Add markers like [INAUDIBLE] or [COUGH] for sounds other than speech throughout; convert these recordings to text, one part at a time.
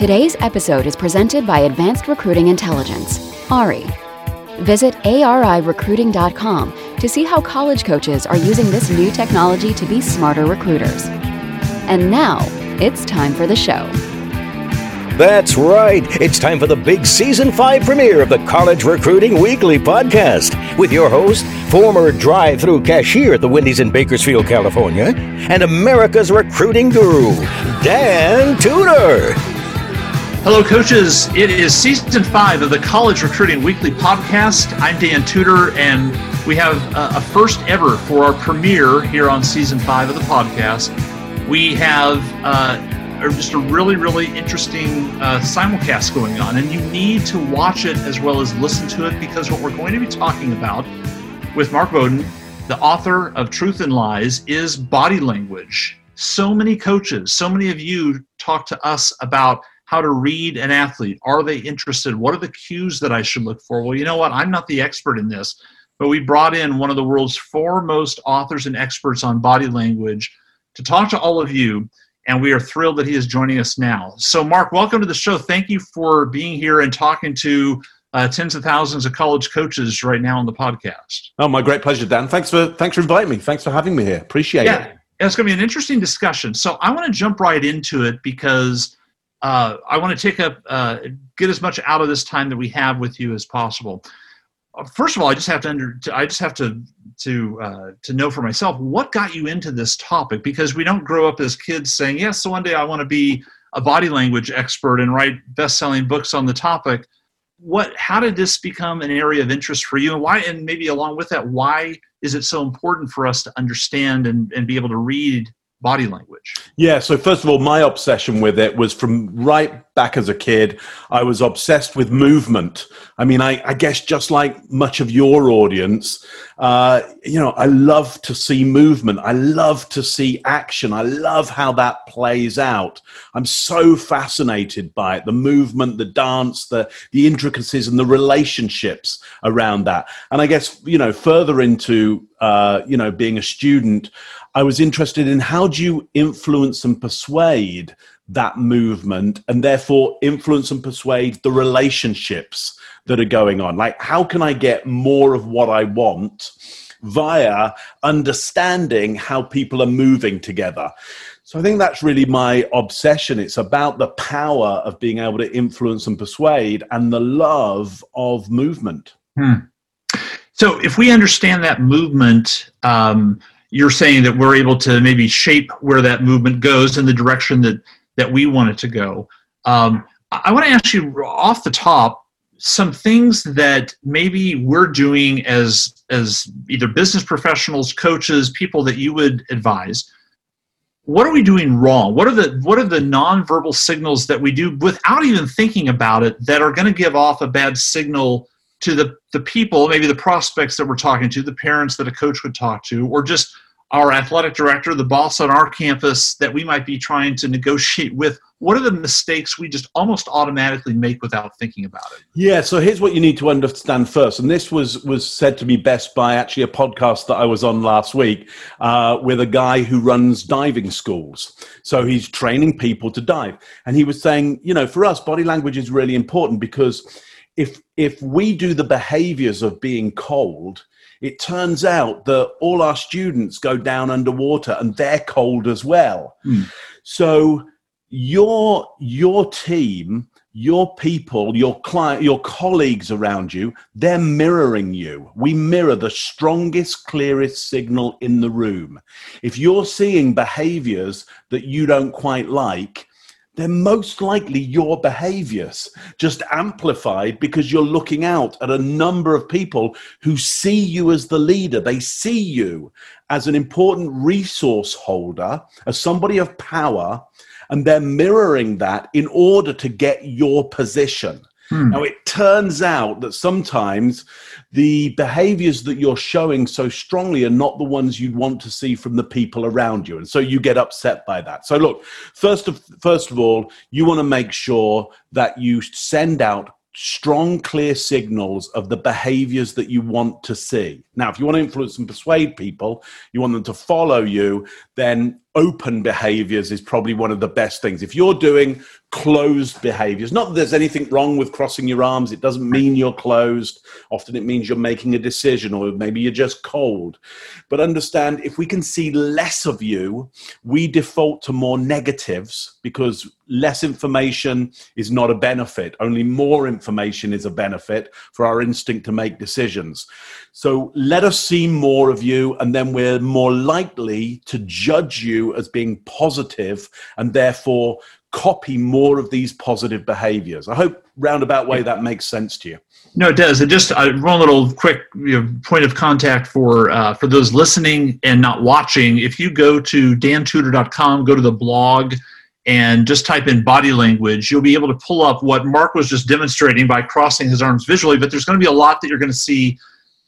Today's episode is presented by Advanced Recruiting Intelligence, ARI. Visit arirecruiting.com to see how college coaches are using this new technology to be smarter recruiters. And now, it's time for the show. That's right. It's time for the big season five premiere of the College Recruiting Weekly podcast with your host, former drive through cashier at the Wendy's in Bakersfield, California, and America's recruiting guru, Dan Tudor. Hello, coaches. It is season five of the College Recruiting Weekly podcast. I'm Dan Tudor, and we have a, first ever for our premiere here on season five of the podcast. We have uh, just a really, really interesting uh, simulcast going on, and you need to watch it as well as listen to it because what we're going to be talking about with Mark Bowden, the author of Truth and Lies, is body language. So many coaches, so many of you talk to us about how to read an athlete. Are they interested? What are the cues that I should look for? Well, you know what? I'm not the expert in this, but we brought in one of the world's foremost authors and experts on body language to talk to all of you. And we are thrilled that he is joining us now. So, Mark, welcome to the show. Thank you for being here and talking to uh, tens of thousands of college coaches right now on the podcast. Oh, my great pleasure, Dan. Thanks for thanks for inviting me. Thanks for having me here. Appreciate yeah, it. It's going to be an interesting discussion. So, I want to jump right into it because uh, I want to take up, uh, get as much out of this time that we have with you as possible. Uh, first of all, I just have to under, I just have to to uh, to know for myself what got you into this topic because we don't grow up as kids saying yes. So one day I want to be a body language expert and write best-selling books on the topic. What? How did this become an area of interest for you, and why? And maybe along with that, why is it so important for us to understand and, and be able to read body language? Yeah, so first of all, my obsession with it was from right back as a kid. I was obsessed with movement. I mean, I, I guess just like much of your audience, uh, you know, I love to see movement. I love to see action. I love how that plays out. I'm so fascinated by it the movement, the dance, the, the intricacies, and the relationships around that. And I guess, you know, further into, uh, you know, being a student, I was interested in how do you influence and persuade that movement and therefore influence and persuade the relationships that are going on? Like, how can I get more of what I want via understanding how people are moving together? So I think that's really my obsession. It's about the power of being able to influence and persuade and the love of movement. Hmm. So if we understand that movement, um, you're saying that we're able to maybe shape where that movement goes in the direction that that we want it to go. Um, I want to ask you off the top some things that maybe we're doing as as either business professionals, coaches, people that you would advise. What are we doing wrong? What are the what are the nonverbal signals that we do without even thinking about it that are going to give off a bad signal to the, the people, maybe the prospects that we're talking to, the parents that a coach would talk to, or just our athletic director, the boss on our campus that we might be trying to negotiate with? What are the mistakes we just almost automatically make without thinking about it? Yeah, so here's what you need to understand first, and this was was said to me best by actually a podcast that I was on last week uh, with a guy who runs diving schools. So he's training people to dive, and he was saying, you know, for us, body language is really important because if if we do the behaviors of being cold it turns out that all our students go down underwater and they're cold as well. Mm. so your your team your people your client your colleagues around you they're mirroring you. We mirror the strongest clearest signal in the room. If you're seeing behaviors that you don't quite like they're most likely your behaviors, just amplified because you're looking out at a number of people who see you as the leader. They see you as an important resource holder, as somebody of power, and they're mirroring that in order to get your position. Hmm. Now, it turns out that sometimes the behaviors that you're showing so strongly are not the ones you'd want to see from the people around you. And so you get upset by that. So, look, first of, first of all, you want to make sure that you send out strong, clear signals of the behaviors that you want to see. Now, if you want to influence and persuade people, you want them to follow you, then open behaviors is probably one of the best things. If you're doing closed behaviors. Not that there's anything wrong with crossing your arms. It doesn't mean you're closed. Often it means you're making a decision or maybe you're just cold. But understand if we can see less of you, we default to more negatives because less information is not a benefit. Only more information is a benefit for our instinct to make decisions. So let us see more of you, and then we're more likely to judge you as being positive and therefore copy more of these positive behaviors. I hope roundabout way that makes sense to you. No, it does. And just uh, one little quick you know, point of contact for uh, for those listening and not watching. If you go to dantudor.com, go to the blog, and just type in body language, you'll be able to pull up what Mark was just demonstrating by crossing his arms visually. But there's going to be a lot that you're going to see,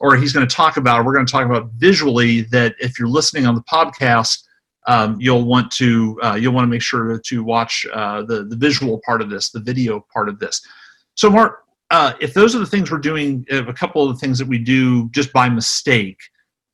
or he's going to talk about. We're going to talk about visually that if you're listening on the podcast um, you'll want to uh, you'll want to make sure to watch uh, the the visual part of this, the video part of this. So, Mark, uh, if those are the things we're doing, a couple of the things that we do just by mistake,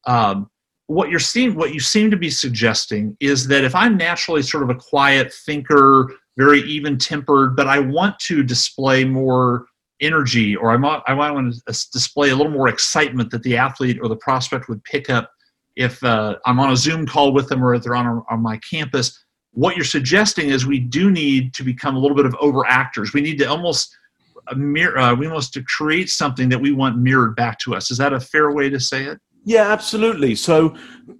um, what you're seeing, what you seem to be suggesting is that if I'm naturally sort of a quiet thinker, very even tempered, but I want to display more energy, or I might I might want to display a little more excitement that the athlete or the prospect would pick up if uh, I'm on a Zoom call with them or if they're on, on my campus, what you're suggesting is we do need to become a little bit of over actors. We need to almost uh, mirror, uh, we almost to create something that we want mirrored back to us. Is that a fair way to say it? Yeah, absolutely. So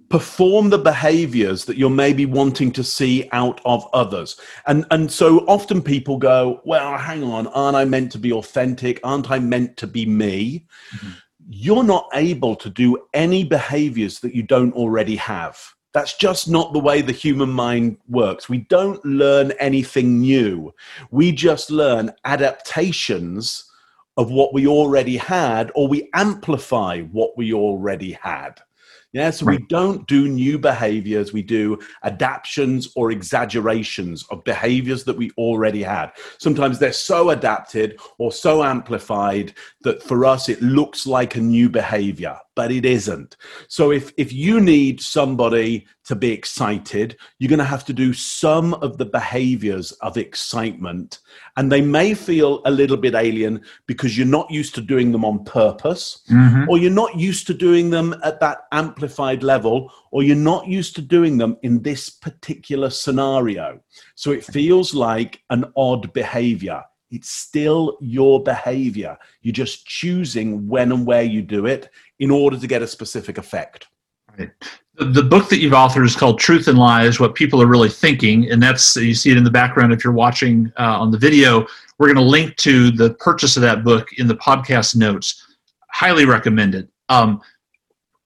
perform the behaviors that you're maybe wanting to see out of others. And and so often people go, "Well, hang on, aren't I meant to be authentic? Aren't I meant to be me?" Mm-hmm you're not able to do any behaviors that you don't already have. That's just not the way the human mind works. We don't learn anything new. We just learn adaptations of what we already had, or we amplify what we already had. Yeah, so right. we don't do new behaviors, we do adaptations or exaggerations of behaviors that we already had. Sometimes they're so adapted or so amplified that for us it looks like a new behavior but it isn't. So if if you need somebody to be excited, you're going to have to do some of the behaviors of excitement and they may feel a little bit alien because you're not used to doing them on purpose mm-hmm. or you're not used to doing them at that amplified level or you're not used to doing them in this particular scenario. So it feels like an odd behavior. It's still your behavior. You're just choosing when and where you do it in order to get a specific effect. The book that you've authored is called Truth and Lies What People Are Really Thinking. And that's, you see it in the background if you're watching uh, on the video. We're going to link to the purchase of that book in the podcast notes. Highly recommended. Um,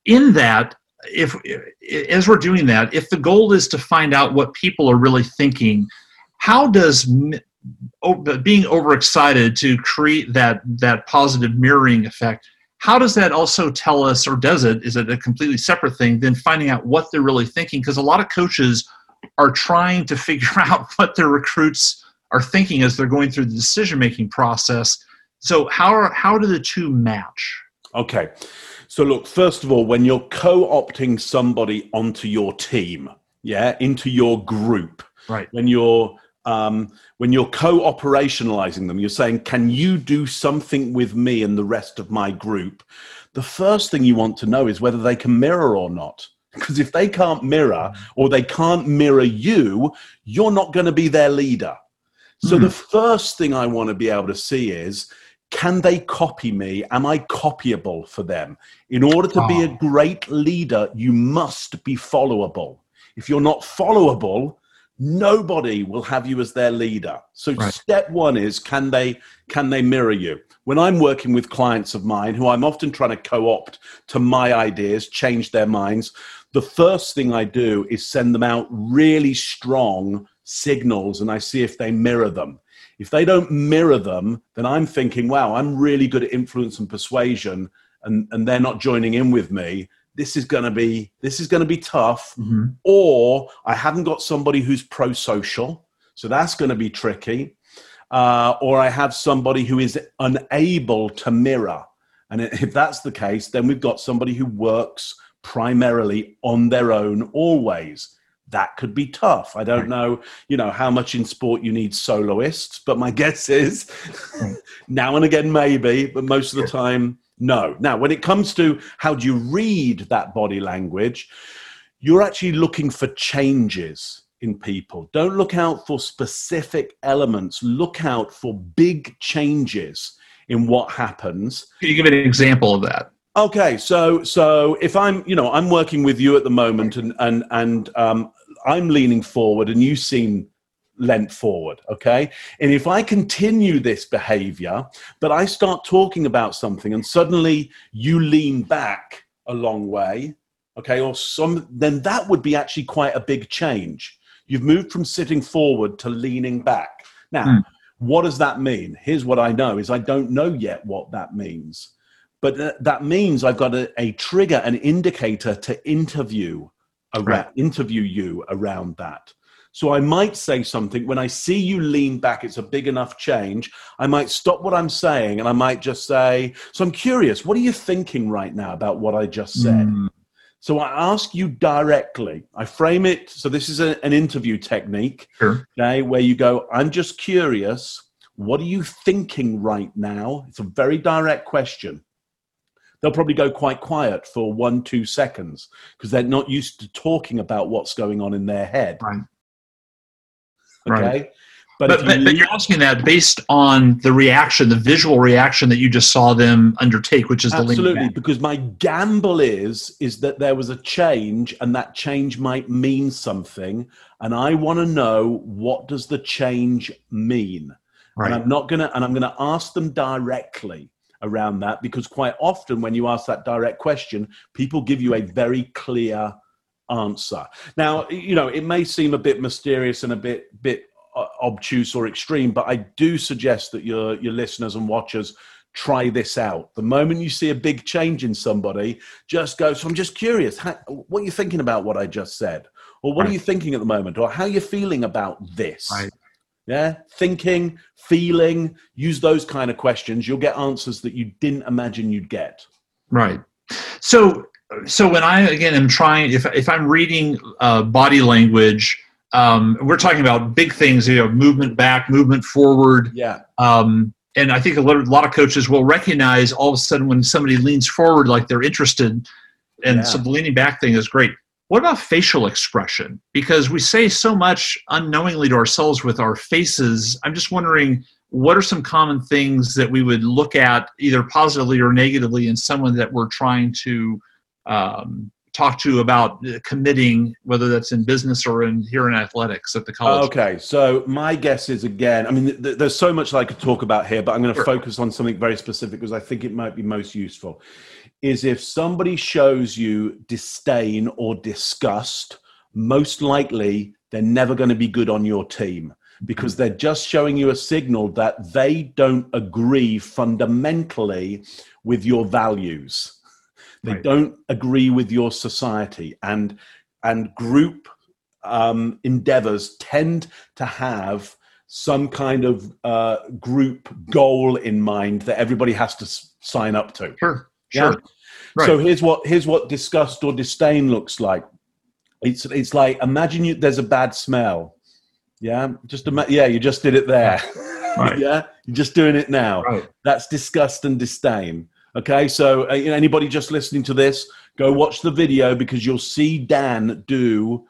in that, if as we're doing that, if the goal is to find out what people are really thinking, how does being overexcited to create that that positive mirroring effect how does that also tell us or does it is it a completely separate thing than finding out what they're really thinking? Because a lot of coaches are trying to [LAUGHS] figure out what their recruits are thinking as they're going through the decision making process. So how are, how do the two match? Okay. So look first of all when you're co-opting somebody onto your team yeah into your group right. when you're um, when you're co-operationalizing them you're saying can you do something with me and the rest of my group the first thing you want to know is whether they can mirror or not [LAUGHS] because if they can't mirror or they can't mirror you you're not going to be their leader so mm. the first thing i want to be able to see is can they copy me am i copyable for them in order to oh. be a ah. great leader you must be followable if you're not followable nobody will have you as their leader. So right. step one is can they can they mirror you? When i'm working with clients of mine who i'm often trying to co-opt to my ideas change their minds the first thing i do is send them out really strong signals and i see if they mirror them. If they don't mirror them then i'm thinking wow i'm really good at influence and persuasion and, and they're not joining in with me this is going to be this is going to be tough mm-hmm. or i haven't got somebody who's pro-social so that's going to be tricky. Uh, or i have somebody who is unable to mirror. And if that's the case then we've got somebody who works primarily on their own always. That could be tough. I don't know, you know, how much in sport you need soloists, but my [LAUGHS] guess is now and again maybe, but most of the time no. Now, when it comes to how do you read that body language, you're actually looking for changes in people. Don't look out for specific elements. Look out for big changes in what happens. Can you give an example of that? Okay, so so if I'm you know I'm working with you at the moment and and and um, I'm leaning forward and you seem leant forward, okay? And if I continue this behavior, but I start talking about something and suddenly you lean back a long way, okay, or some then that would be actually quite a big change. You've moved from sitting forward to leaning back. Now, mm. what does that mean? Here's what I know is I don't know yet what that means. But th- that means I've got a, a, trigger, an indicator to interview around, right. interview you around that. So I might say something when I see you lean back, it's a big enough change. I might stop what I'm saying and I might just say, So I'm curious, what are you thinking right now about what I just said? Mm. So I ask you directly. I frame it. So this is a, an interview technique, sure. okay, where you go, I'm just curious. What are you thinking right now? It's a very direct question. They'll probably go quite quiet for one, two seconds because they're not used to talking about what's going on in their head. Right. Okay. Right. But, but, but, you, but, you're asking that based on the reaction, the visual reaction that you just saw them undertake, which is the link. absolutely because my gamble is is that there was a change and that change might mean something, and I want to know what does the change mean. Right. And I'm not gonna and I'm gonna ask them directly around that because quite often when you ask that direct question, people give you a very clear answer. Now, you know, it may seem a bit mysterious and a bit bit uh, obtuse or extreme, but I do suggest that your your listeners and watchers try this out. The moment you see a big change in somebody, just go. So I'm just curious, how, what are you thinking about what I just said, or what right. are you thinking at the moment, or how are you feeling about this? Right. Yeah, thinking, feeling. Use those kind of questions. You'll get answers that you didn't imagine you'd get. Right. So so when I again am trying, if if I'm reading uh, body language um, we're talking about big things, you know, movement back, movement forward. Yeah. Um, and I think a lot, a lot, of coaches will recognize all of a sudden when somebody leans forward like they're interested, and yeah. so the leaning back thing is great. What about facial expression? Because we say so much unknowingly to ourselves with our faces. I'm just wondering what are some common things that we would look at either positively or negatively in someone that we're trying to um, talk to about committing, whether that's in business or in here in athletics at the college? Okay, so my guess is again, I mean, th- there's so much I could talk about here, but I'm going to sure. focus on something very specific because I think it might be most useful. Is if somebody shows you disdain or disgust, most likely they're never going to be good on your team because they're just showing you a signal that they don't agree fundamentally with your values they right. don't agree with your society, and and group um, endeavors tend to have some kind of uh, group goal in mind that everybody has to s- sign up to. Sure, yeah? sure. Right. So here's what here's what disgust or disdain looks like. It's it's like imagine you there's a bad smell. Yeah, just ima- yeah, you just did it there. Right. [LAUGHS] yeah, you're just doing it now. Right. That's disgust and disdain. Okay, so uh, anybody just listening to this, go watch the video because you'll see Dan do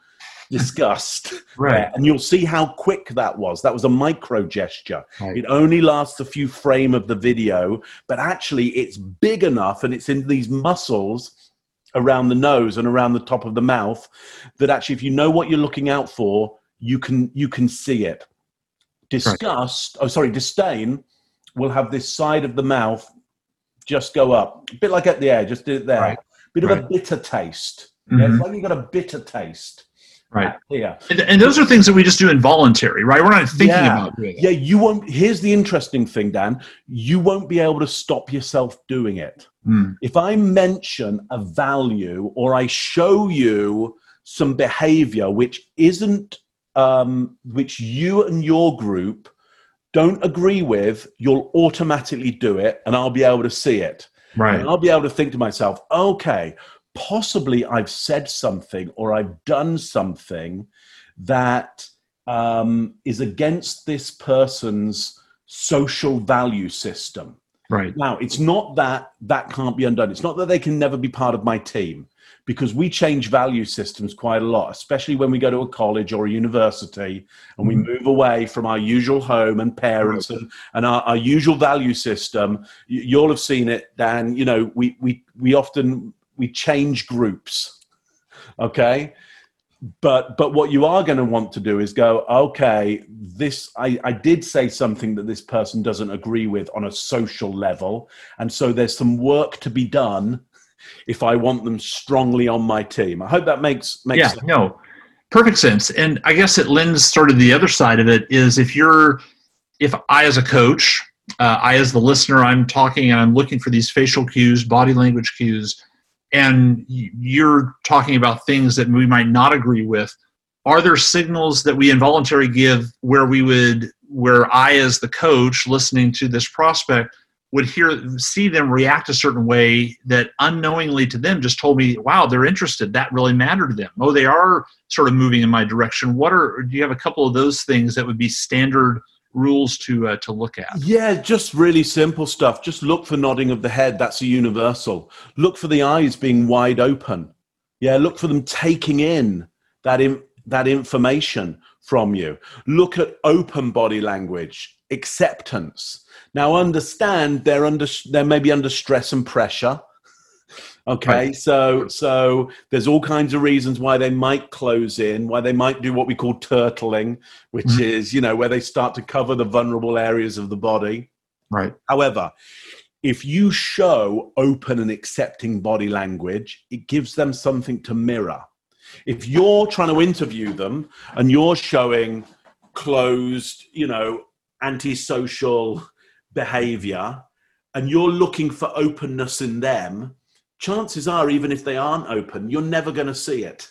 disgust. [LAUGHS] right. And you'll see how quick that was. That was a micro gesture. Right. It only lasts a few frame of the video, but actually it's big enough and it's in these muscles around the nose and around the top of the mouth that actually if you know what you're looking out for, you can you can see it. Disgust, right. oh sorry, disdain will have this side of the mouth just go up. A bit like at the air, just do it there. Right. Bit of right. a bitter taste. Mm-hmm. Yeah, it's like you got a bitter taste. Right. Yeah. And, and, those are things that we just do involuntary, right? We're not thinking yeah. about doing it. Yeah, you won't. Here's the interesting thing, Dan. You won't be able to stop yourself doing it. Mm. If I mention a value or I show you some behavior which isn't, um, which you and your group don't agree with, you'll automatically do it and I'll be able to see it. Right. And I'll be able to think to myself, okay, possibly I've said something or I've done something that um, is against this person's social value system. Right. Now, it's not that that can't be undone. It's not that they can never be part of my team because we change value systems quite a lot, especially when we go to a college or a university and we mm-hmm. move away from our usual home and parents and, and our, our usual value system. You'll have seen it, Dan. You know, we, we, we often we change groups. Okay but but what you are going to want to do is go okay this I, I did say something that this person doesn't agree with on a social level and so there's some work to be done if i want them strongly on my team i hope that makes makes yeah sense. no perfect sense and i guess it lends sort of the other side of it is if you're if i as a coach uh, i as the listener i'm talking and i'm looking for these facial cues body language cues and you're talking about things that we might not agree with are there signals that we involuntarily give where we would where i as the coach listening to this prospect would hear see them react a certain way that unknowingly to them just told me wow they're interested. That really mattered to them. Oh they are sort of moving in my direction. What are do you have a couple of those things that would be standard rules to uh, to look at? Yeah, just really simple stuff. Just look for nodding of the head. That's a universal. Look for the eyes being wide open. Yeah, look for them taking in that in, that information from you. Look at open body language, acceptance. Now, understand they're under they may be under stress and pressure. Okay, so so there's all kinds of reasons why they might close in, why they might do what we call turtling, which mm-hmm. is you know where they start to cover the vulnerable areas of the body. Right. However, if you show open and accepting body language, it gives them something to mirror. If you're trying to interview them and you're showing closed, you know, antisocial behavior, and you're looking for openness in them, chances are, even if they aren't open, you're never going to see it.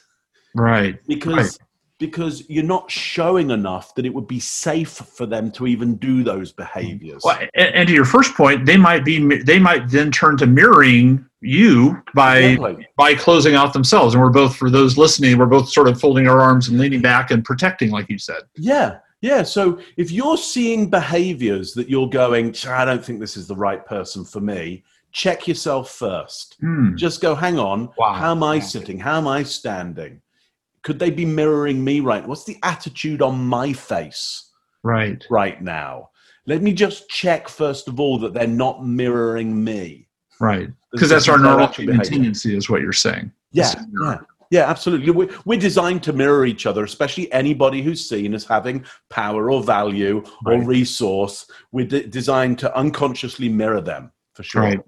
Right. Because right. because you're not showing enough that it would be safe for them to even do those behaviors. Well, and, and to your first point, they might be they might then turn to mirroring you by exactly. by closing out themselves. And we're both for those listening, we're both sort of folding our arms and leaning back and protecting, like you said. Yeah. Yeah, so if you're seeing behaviors that you're going, I don't think this is the right person for me, check yourself first. Mm. Just go, hang on, wow. how am I sitting? How am I standing? Could they be mirroring me right? What's the attitude on my face right right now? Let me just check first of all that they're not mirroring me. Right. Because that's our normal tendency is what you're saying. Yeah. Yeah. Yeah, absolutely. We're, designed to mirror each other, especially anybody who's seen as having power or value right. or resource. We're de- designed to unconsciously mirror them for sure. Right.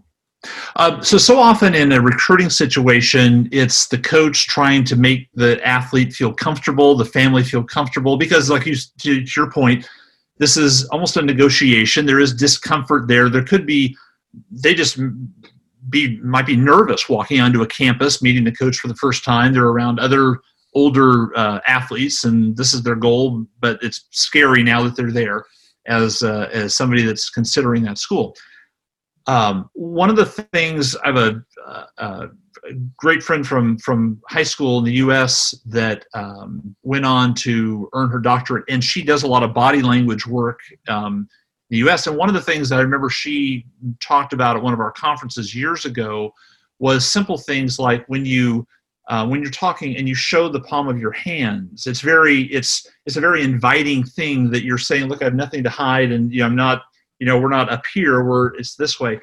Uh, so, so often in a recruiting situation, it's the coach trying to make the athlete feel comfortable, the family feel comfortable, because, like you, to, your point, this is almost a negotiation. There is discomfort there. There could be, they just be might be nervous walking onto a campus, meeting the coach for the first time. They're around other older uh, athletes, and this is their goal. But it's scary now that they're there as uh, as somebody that's considering that school. Um, one of the things I have a, a, great friend from from high school in the U.S. that um, went on to earn her doctorate, and she does a lot of body language work um, in the U.S. And one of the things that I remember she talked about at one of our conferences years ago was simple things like when you uh, when you're talking and you show the palm of your hands it's very it's it's a very inviting thing that you're saying look i have nothing to hide and you know, i'm not you know we're not up here we're it's this way.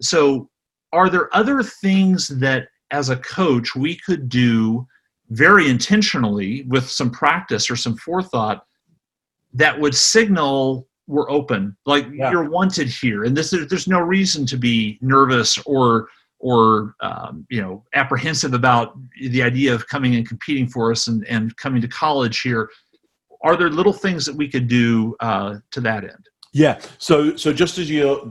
So are there other things that as a coach we could do very intentionally with some practice or some forethought that would signal we're open? Like yeah. you're wanted here and this there's no reason to be nervous or or um, you know apprehensive about the idea of coming and competing for us and, and coming to college here. Are there little things that we could do uh, to that end yeah. So, so just as your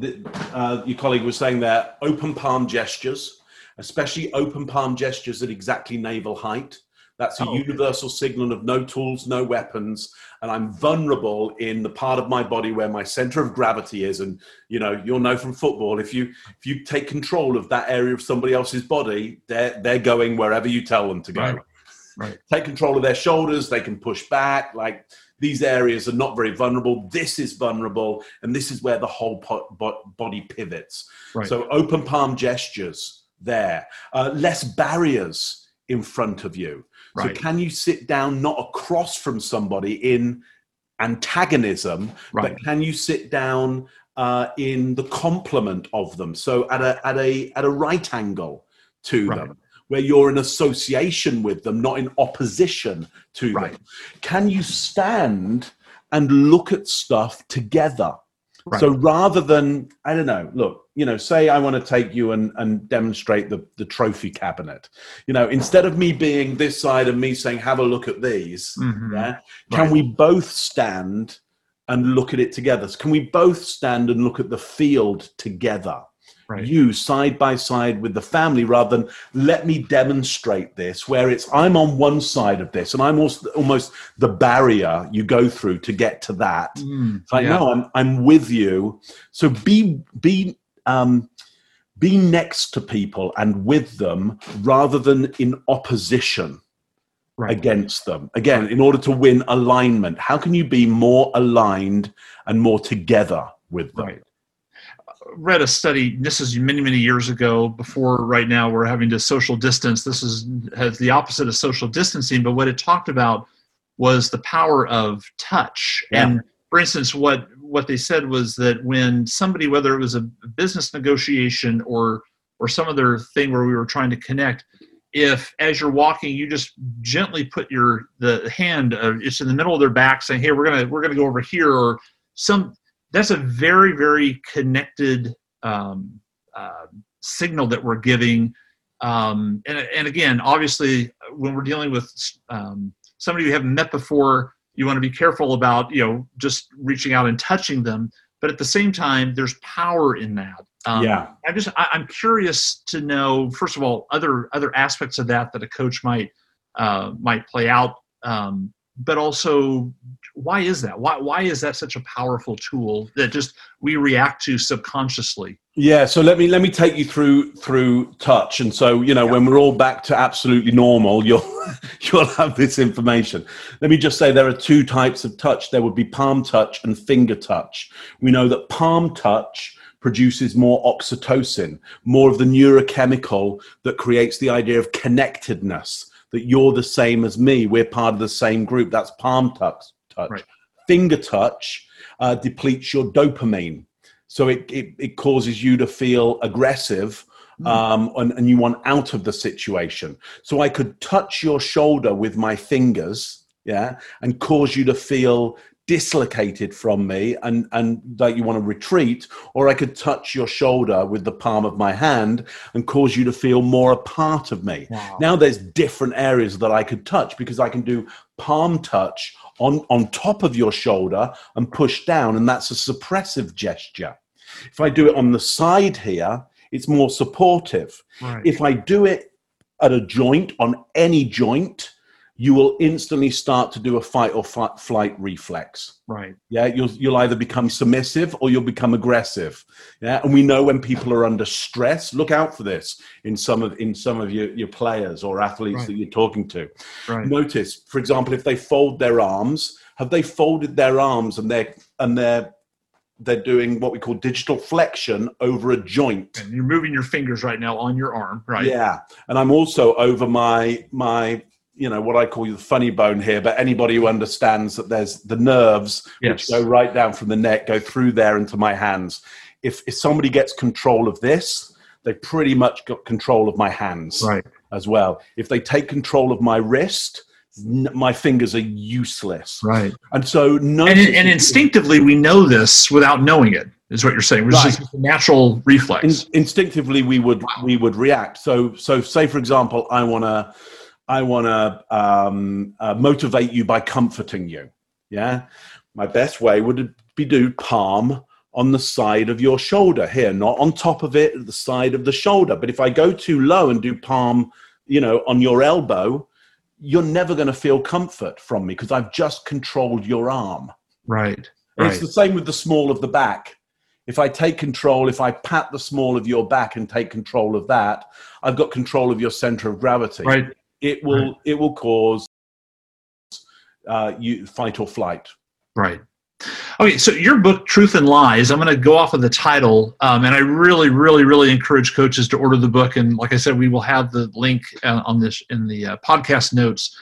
uh, your colleague was saying there, open palm gestures, especially open palm gestures at exactly navel height. That's a Oh, okay. universal signal of no tools, no weapons, and I'm vulnerable in the part of my body where my center of gravity is. And you know, you'll know from football if you if you take control of that area of somebody else's body, they're they're going wherever you tell them to go. Right. Right. Take control of their shoulders. They can push back. Like these areas are not very vulnerable. This is vulnerable, and this is where the whole body pivots. Right. So open palm gestures there, uh, less barriers in front of you. Right. So can you sit down not across from somebody in antagonism, Right. but can you sit down uh, in the complement of them? So at a at a at a right angle to Right. them. Where you're in association with them, not in opposition to Right. them. Can you stand and look at stuff together? Right. So rather than, I don't know, look, you know, say I want to take you and, and demonstrate the, the trophy cabinet. You know, instead of me being this side and me saying, have a look at these, Mhm. yeah, can Right. we both stand and look at it together? Can we both stand and look at the field together? Right. You side by side with the family rather than let me demonstrate this, where it's I'm on one side of this and I'm also almost the barrier you go through to get to that. Mm, It's like, yeah. no, I'm I'm with you. So be be um be next to people and with them rather than in opposition Right. against them. Again, in order to win alignment, how can you be more aligned and more together with them? Right. Read a study. This is many many years ago. Before right now, we're having to social distance. This is has the opposite of social distancing. But what it talked about was the power of touch. Yeah. And for instance, what what they said was that when somebody, whether it was a business negotiation or or some other thing where we were trying to connect, if as you're walking, you just gently put your the hand, uh, it's in the middle of their back, saying, "Hey, we're gonna we're gonna go over here," or some that's a very very connected um, uh, signal that we're giving. Um, and, and again obviously when we're dealing with um, somebody you haven't met before you want to be careful about you know just reaching out and touching them. But at the same time there's power in that. Um, Yeah. i just I, i'm curious to know first of all other other aspects of that that a coach might uh, might play out. Um, but also why is that why why is that such a powerful tool that just we react to subconsciously Yeah, so let me let me take you through through touch, and so you know when we're all back to absolutely normal, [LAUGHS] you'll you'll have this information. Let me just say there are two types of touch. There would be palm touch and finger touch. We know that palm touch produces more oxytocin, more of the neurochemical that creates the idea of connectedness. That you're the same as me. We're part of the same group. That's palm touch. Touch. Right. Finger touch uh, depletes your dopamine so it, it, it causes you to feel aggressive um, and, and you want out of the situation so i could touch your shoulder with my fingers yeah and cause you to feel dislocated from me and and that you want to retreat or i could touch your shoulder with the palm of my hand and cause you to feel more a part of me Wow. now there's different areas that i could touch because i can do palm touch on on top of your shoulder and push down and that's a suppressive gesture if I do it on the side here, it's more supportive. right If I do it at a joint, on any joint, you will instantly start to do a fight or fi- flight reflex. right Yeah, you'll you'll either become submissive or you'll become aggressive. Yeah, and we know when people are under stress. Look out for this in some of in some of your, your players or athletes Right. that you're talking to. right Notice, for example, if they fold their arms, have they folded their arms and they're and they're they're doing what we call digital flexion over a joint. and you're moving your fingers right now on your arm right Yeah, and I'm also over my my you know what I call you the funny bone here, but anybody who understands that there's the nerves Yes. which go right down from the neck, go through there into my hands. If if somebody gets control of this, they pretty much got control of my hands right as well. If they take control of my wrist, n- my fingers are useless. right And so no and, and instinctively we know this without knowing it is what you're saying which is just a natural reflex In- instinctively we would we would react so so say for example i want to i want to um, uh, motivate you by comforting you yeah my best way would be do palm on the side of your shoulder here not on top of it the side of the shoulder but if i go too low and do palm you know on your elbow you're never going to feel comfort from me because I've just controlled your arm. Right. Right. It's the same with the small of the back. If I take control, if I pat the small of your back and take control of that, I've got control of your center of gravity. Right. It will it will cause uh, you fight or flight. Right. Okay, so your book, Truth and Lies, I'm going to go off of the title, um, and I really, really, really encourage coaches to order the book. And like I said, we will have the link uh, on this in the uh, podcast notes.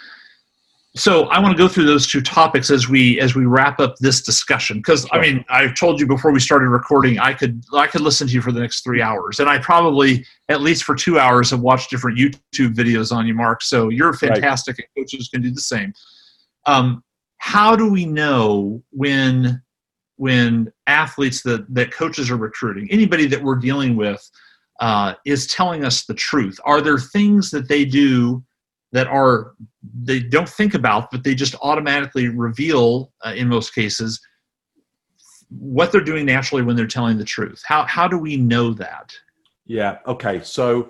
So I want to go through those two topics as we as we wrap up this discussion. Because I mean, I've told you before we started recording, I could I could listen to you for the next three hours, and I probably at least for two hours have watched different YouTube videos on you, Mark. So you're fantastic, and coaches can do the same. Um, how do we know when when athletes that that coaches are recruiting anybody that we're dealing with uh, is telling us the truth are there things that they do that are they don't think about but they just automatically reveal uh, in most cases what they're doing naturally when they're telling the truth how how do we know that Yeah. Okay. So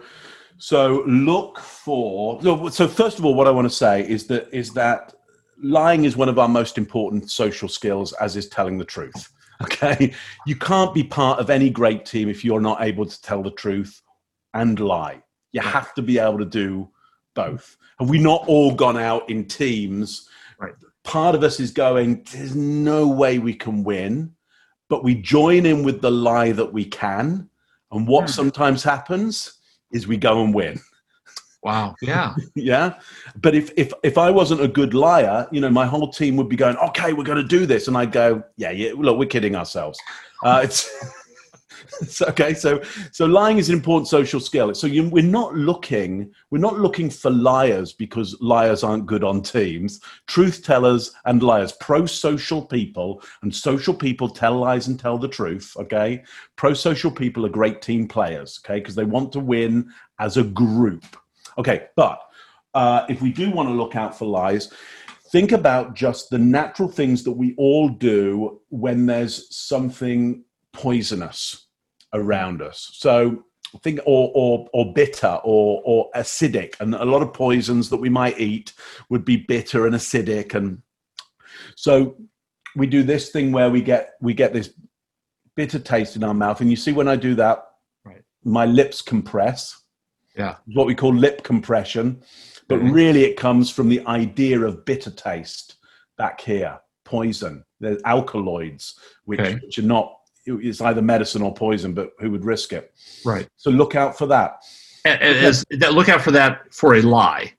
so look for so first of all what I want to say is that is that lying is one of our most important social skills as is telling the truth. [LAUGHS] Okay? You can't be part of any great team if you're not able to tell the truth and lie. You have to be able to do both. Have we not all gone out in teams? Right. Part of us is going, there's no way we can win, but we join in with the lie that we can. And what Hmm. sometimes happens is we go and win. wow yeah [LAUGHS] yeah. But if, if if I wasn't a good liar, you know, my whole team would be going, okay, we're going to do this. And I go, yeah, yeah, look, we're kidding ourselves. Uh, it's [LAUGHS] okay. So so lying is an important social skill. So you, we're not looking we're not looking for liars because liars aren't good on teams. Truth tellers and liars, pro-social people and social people tell lies and tell the truth. Okay, pro-social people are great team players. Okay, because they want to win as a group. Okay, but uh, if we do want to look out for lies, think about just the natural things that we all do when there's something poisonous around us. So think or or or bitter or or acidic and a lot of poisons that we might eat would be bitter and acidic and so we do this thing where we get we get this bitter taste in our mouth and you see when I do that Right. my lips compress yeah what we call lip compression, but Mhm. really it comes from the idea of bitter taste back here, poison. There's alkaloids, which, Okay. which are not, it's either medicine or poison, but who would risk it? right So look out for that. and, and as, that look out for that for a lie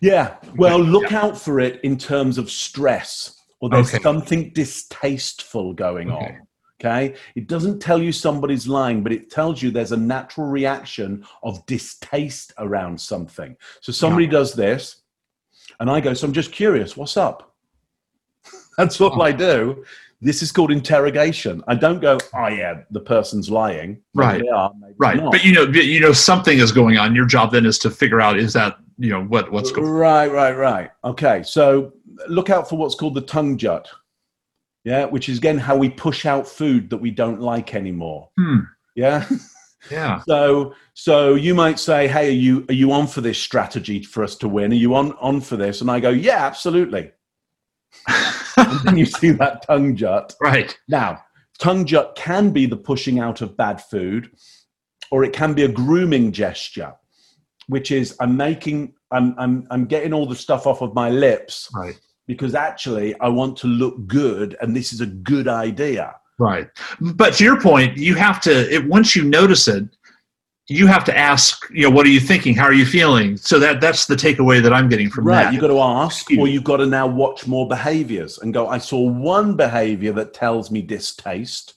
Yeah. Well, Okay, look out for it in terms of stress or there's Okay. something distasteful going Okay. on. Okay. It doesn't tell you somebody's lying, but it tells you there's a natural reaction of distaste around something. So somebody does this, and I go, So I'm just curious, what's up? [LAUGHS] That's all I do. This is called interrogation. I don't go, Oh, yeah, the person's lying. Right. They are, maybe right not. but you know you know something is going on your job then is to figure out is that you know what what's going on? Right, right, right. Okay, so look out for what's called the tongue jut. Yeah, which is again how we push out food that we don't like anymore. Hmm. Yeah. yeah [LAUGHS] So so you might say, "Hey, are you are you on for this strategy for us to win? Are you on on for this?" And I go, "Yeah, absolutely." [LAUGHS] And [LAUGHS] then you see that tongue jut. right Now, tongue jut can be the pushing out of bad food, or it can be a grooming gesture, which is I'm making, I'm, I'm, I'm getting all the stuff off of my lips right because actually I want to look good and this is a good idea. right but to your point you have to it, once you notice it you have to ask you know what are you thinking how are you feeling so that that's the takeaway that i'm getting from Right. that You've got to ask, or you've got to now watch more behaviors and go, I saw one behavior that tells me distaste.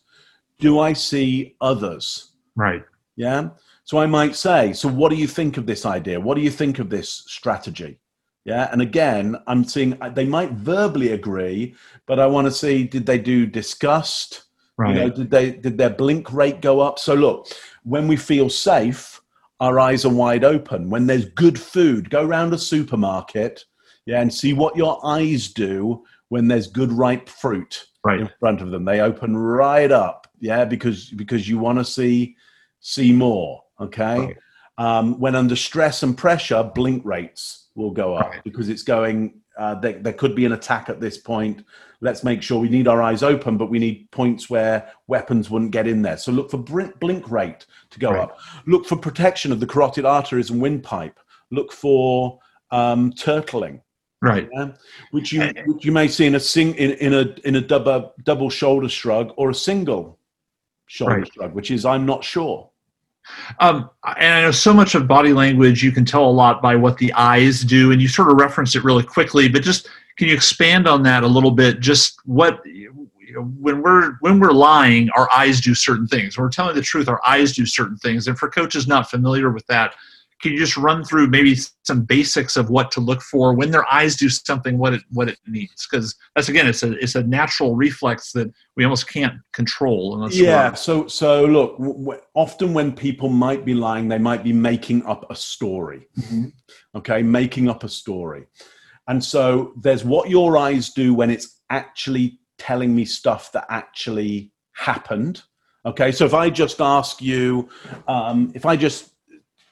Do I see others? right Yeah. So I might say, so what do you think of this idea? What do you think of this strategy? Yeah. And again, I'm seeing uh, they might verbally agree, but I want to see did they do disgust? right You know, did they did their blink rate go up? So look, when we feel safe, our eyes are wide open. When there's good food, go round a supermarket, yeah, and see what your eyes do when there's good ripe fruit right in front of them. They open right up, yeah, because because you want to see see more. Okay. Right. Um, when under stress and pressure, blink rates will go up Right. because it's going. Uh, there, there could be an attack at this point. Let's make sure we need our eyes open, but we need points where weapons wouldn't get in there. So look for blink, blink rate to go Right. up. Look for protection of the carotid arteries and windpipe. Look for um, turtling Right. yeah, which you which you may see in a sing in, in a in a double double shoulder shrug or a single shoulder Right. shrug, which is I'm not sure. Um, and I know so much of body language, you can tell a lot by what the eyes do, and you sort of reference it really quickly. But just can you expand on that a little bit? Just what when we're when we're lying, our eyes do certain things. When we're telling the truth, our eyes do certain things. And for coaches not familiar with that, can you just run through maybe some basics of what to look for when their eyes do something, what it what it means? Because that's again, it's a it's a natural reflex that we almost can't control unless Yeah. So so look, w- w- often when people might be lying, they might be making up a story. Mhm. Okay, making up a story, and so there's what your eyes do when it's actually telling me stuff that actually happened. Okay, so if I just ask you, um, if I just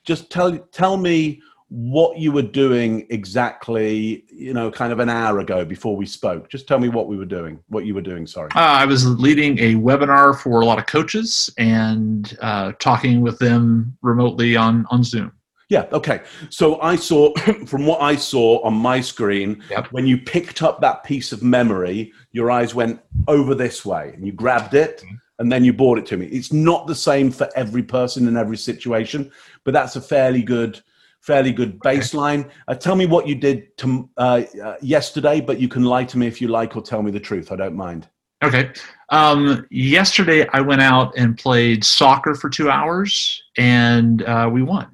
just tell tell me what you were doing exactly, you know, kind of an hour ago before we spoke. Just tell me what we were doing, what you were doing. Sorry. Uh, I was leading a webinar for a lot of coaches and uh, talking with them remotely on, on Zoom. Yeah. Okay. So I saw [CLEARS THROAT] from what I saw on my screen, Yep. when you picked up that piece of memory, your eyes went over this way and you grabbed it Mm-hmm. and then you brought it to me. It's not the same for every person in every situation, but that's a fairly good, fairly good baseline. Uh, tell me what you did to, uh, uh, yesterday, but you can lie to me if you like or tell me the truth. I don't mind. Okay. Um, yesterday, I went out and played soccer for two hours and uh, we won.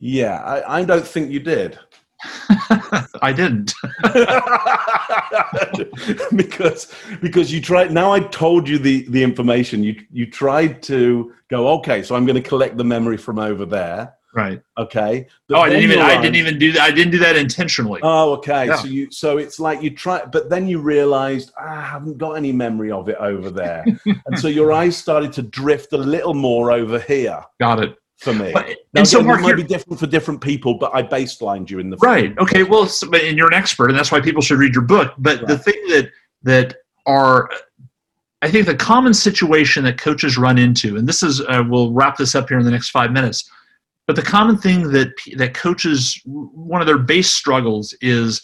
Yeah, I, I don't think you did. [LAUGHS] I didn't. [LAUGHS] because because you tried now i told you the the information you you tried to go okay so i'm going to collect the memory from over there Right. okay But Oh, I didn't even. I didn't even do that. I didn't do that intentionally. oh okay so you so it's like you try but then you realized "Ah, i haven't got any memory of it over there [LAUGHS] and so your eyes started to drift a little more over here Got it. For me But- now, and so, Mark, it might be different for different people but i baselined you in the Right. Okay. Well, so, and you're an expert, and that's why people should read your book. But the thing that that are, I think, the common situation that coaches run into, and this is, uh, we'll wrap this up here in the next five minutes. But the common thing that that coaches, one of their base struggles is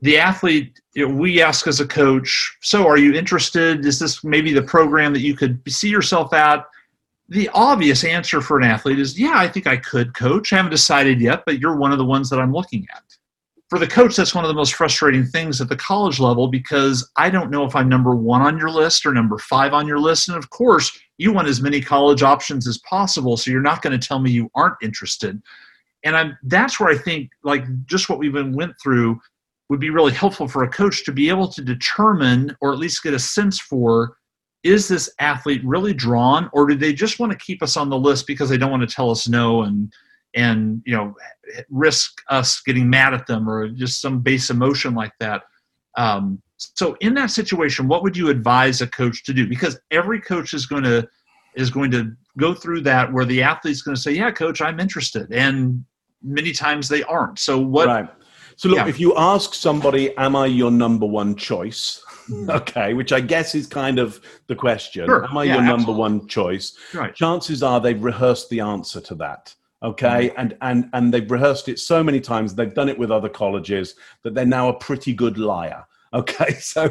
the athlete. You know, we ask as a coach, so are you interested? Is this maybe the program that you could see yourself at? The obvious answer for an athlete is yeah i think i could coach. I haven't decided yet but you're one of the ones that i'm looking at. For the coach that's one of the most frustrating things at the college level because i don't know if i'm number one on your list or number five on your list. And of course you want as many college options as possible so you're not going to tell me you aren't interested. And i'm that's where i think like just what we've been went through would be really helpful for a coach to be able to determine or at least get a sense for is this athlete really drawn or do they just want to keep us on the list because they don't want to tell us no and and you know risk us getting mad at them or just some base emotion like that? Um, so in that situation what would you advise a coach to do? Because every coach is going to is going to go through that where the athlete's going to say yeah coach i'm interested and many times they aren't. So what right so look Yeah. if you ask somebody am i your number one choice Hmm. [LAUGHS] okay which i guess is kind of the question Sure. am i Yeah, your number absolutely. one choice right chances are they've rehearsed the answer to that okay Mm-hmm. and and and they've rehearsed it so many times they've done it with other colleges that they're now a pretty good liar [LAUGHS] okay so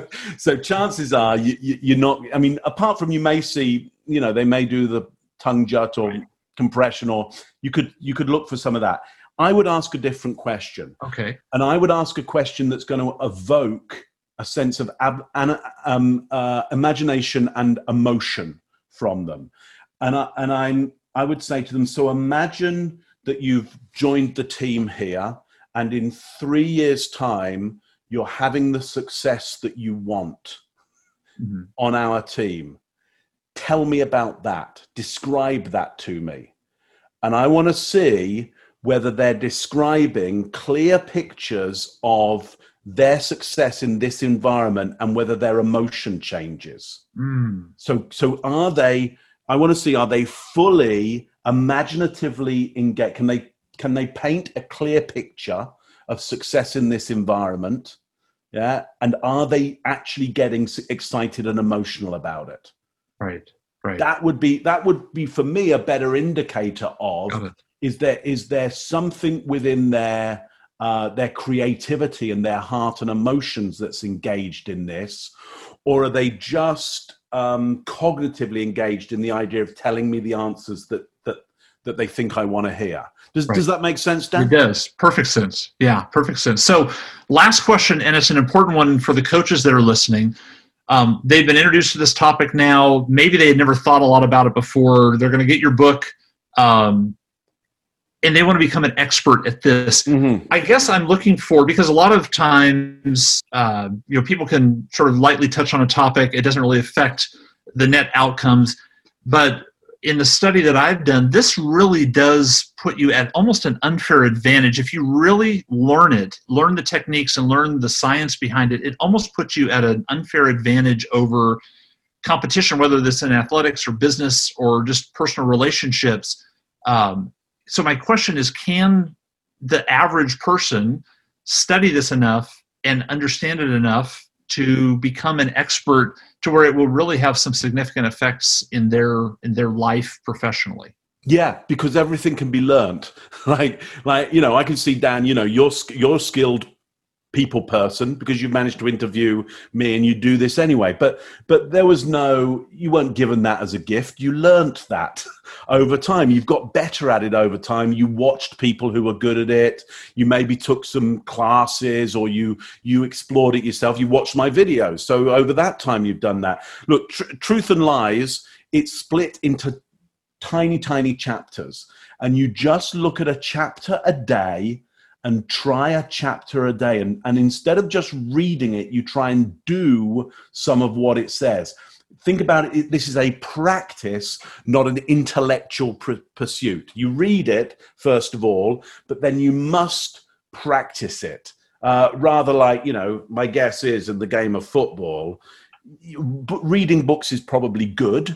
so chances are you, you, you're not i mean apart from you may see you know they may do the tongue jut or Right. compression or you could you could look for some of that i would ask a different question okay and I would ask a question that's going to evoke a sense of ab, an, um, uh, imagination and emotion from them. And I, and I'm I would say to them, so imagine that you've joined the team here, and in three years' time, you're having the success that you want Mhm. on our team. Tell me about that. Describe that to me. And I want to see whether they're describing clear pictures of their success in this environment and whether their emotion changes. Mm. So, so are they? I want to see are they fully imaginatively engage? Can they can they paint a clear picture of success in this environment? Yeah, and are they actually getting excited and emotional about it? Right. Right. That would be that would be for me a better indicator of is there is there something within their uh, their creativity and their heart and emotions that's engaged in this, or are they just um, cognitively engaged in the idea of telling me the answers that that that they think I want to hear? Does right. does that make sense, Dan? It does. Perfect sense. Yeah, perfect sense. So, last question, and it's an important one for the coaches that are listening. Um, they've been introduced to this topic now. Maybe they had never thought a lot about it before. They're going to get your book, um, and they want to become an expert at this. Mm-hmm. I guess I'm looking for because a lot of times, uh, you know, people can sort of lightly touch on a topic. It doesn't really affect the net outcomes, but in the study that I've done, this really does put you at almost an unfair advantage. If you really learn it, learn the techniques and learn the science behind it, it almost puts you at an unfair advantage over competition, whether this in athletics or business or just personal relationships. Um, so my question is, can the average person study this enough and understand it enough to become an expert to where it will really have some significant effects in their in their life professionally? Yeah because everything can be learned [LAUGHS] like like you know i can see dan you know you're you're skilled people person because you've managed to interview me and you do this anyway. But but there was no you weren't given that as a gift. You learnt that [LAUGHS] over time. You've got better at it over time. You watched people who were good at it. You maybe took some classes or you you explored it yourself. You watched my videos. So over that time you've done that. Look tr- truth and lies it's split into tiny tiny chapters. And you just look at a chapter a day and try a chapter a day. And, and instead of just reading it, you try and do some of what it says. Think about it. This is a practice, not an intellectual pr- pursuit. You read it, first of all, but then you must practice it. Uh, rather like, you know, my guess is in the game of football, reading books is probably good,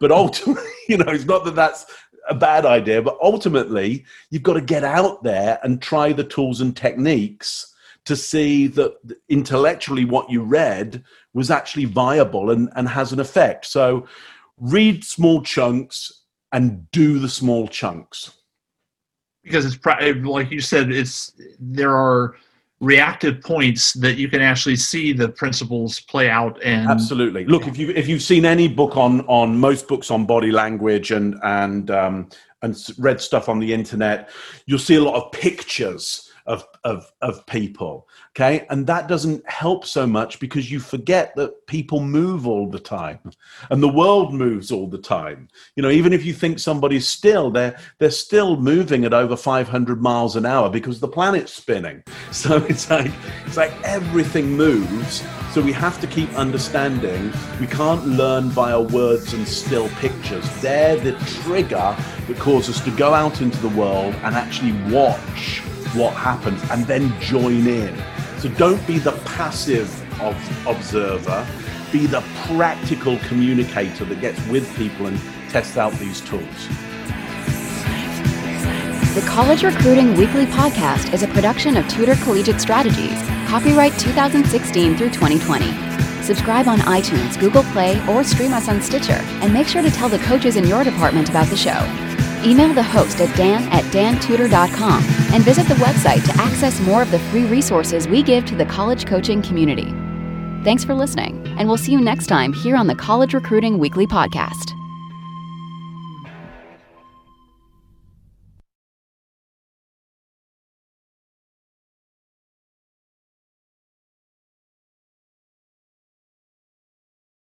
but [LAUGHS] ultimately, you know, it's not that that's a bad idea, but ultimately, you've got to get out there and try the tools and techniques to see that intellectually what you read was actually viable and, and has an effect. So, read small chunks and do the small chunks. Because it's like you said, it's there are reactive points that you can actually see the principles play out and absolutely. Look if you if you've seen any book on on most books on body language and and um and read stuff on the internet you'll see a lot of pictures of of of people okay? And that doesn't help so much because you forget that people move all the time and the world moves all the time. You know even if you think somebody's still they're they're still moving at over 500 miles an hour because the planet's spinning. [LAUGHS] So it's like it's like everything moves. So we have to keep understanding. We can't learn via words and still pictures. They're the trigger that cause us to go out into the world and actually watch what happens and then join in so don't be the passive observer, be the practical communicator that gets with people and tests out these tools. The College Recruiting Weekly Podcast is a production of Tudor Collegiate Strategies, copyright 2016 through 2020. Subscribe on iTunes, Google Play, or stream us on Stitcher, and make sure to tell the coaches in your department about the show. Email the host at dan at dantudor.com and visit the website to access more of the free resources we give to the college coaching community. Thanks for listening, and we'll see you next time here on the College Recruiting Weekly Podcast.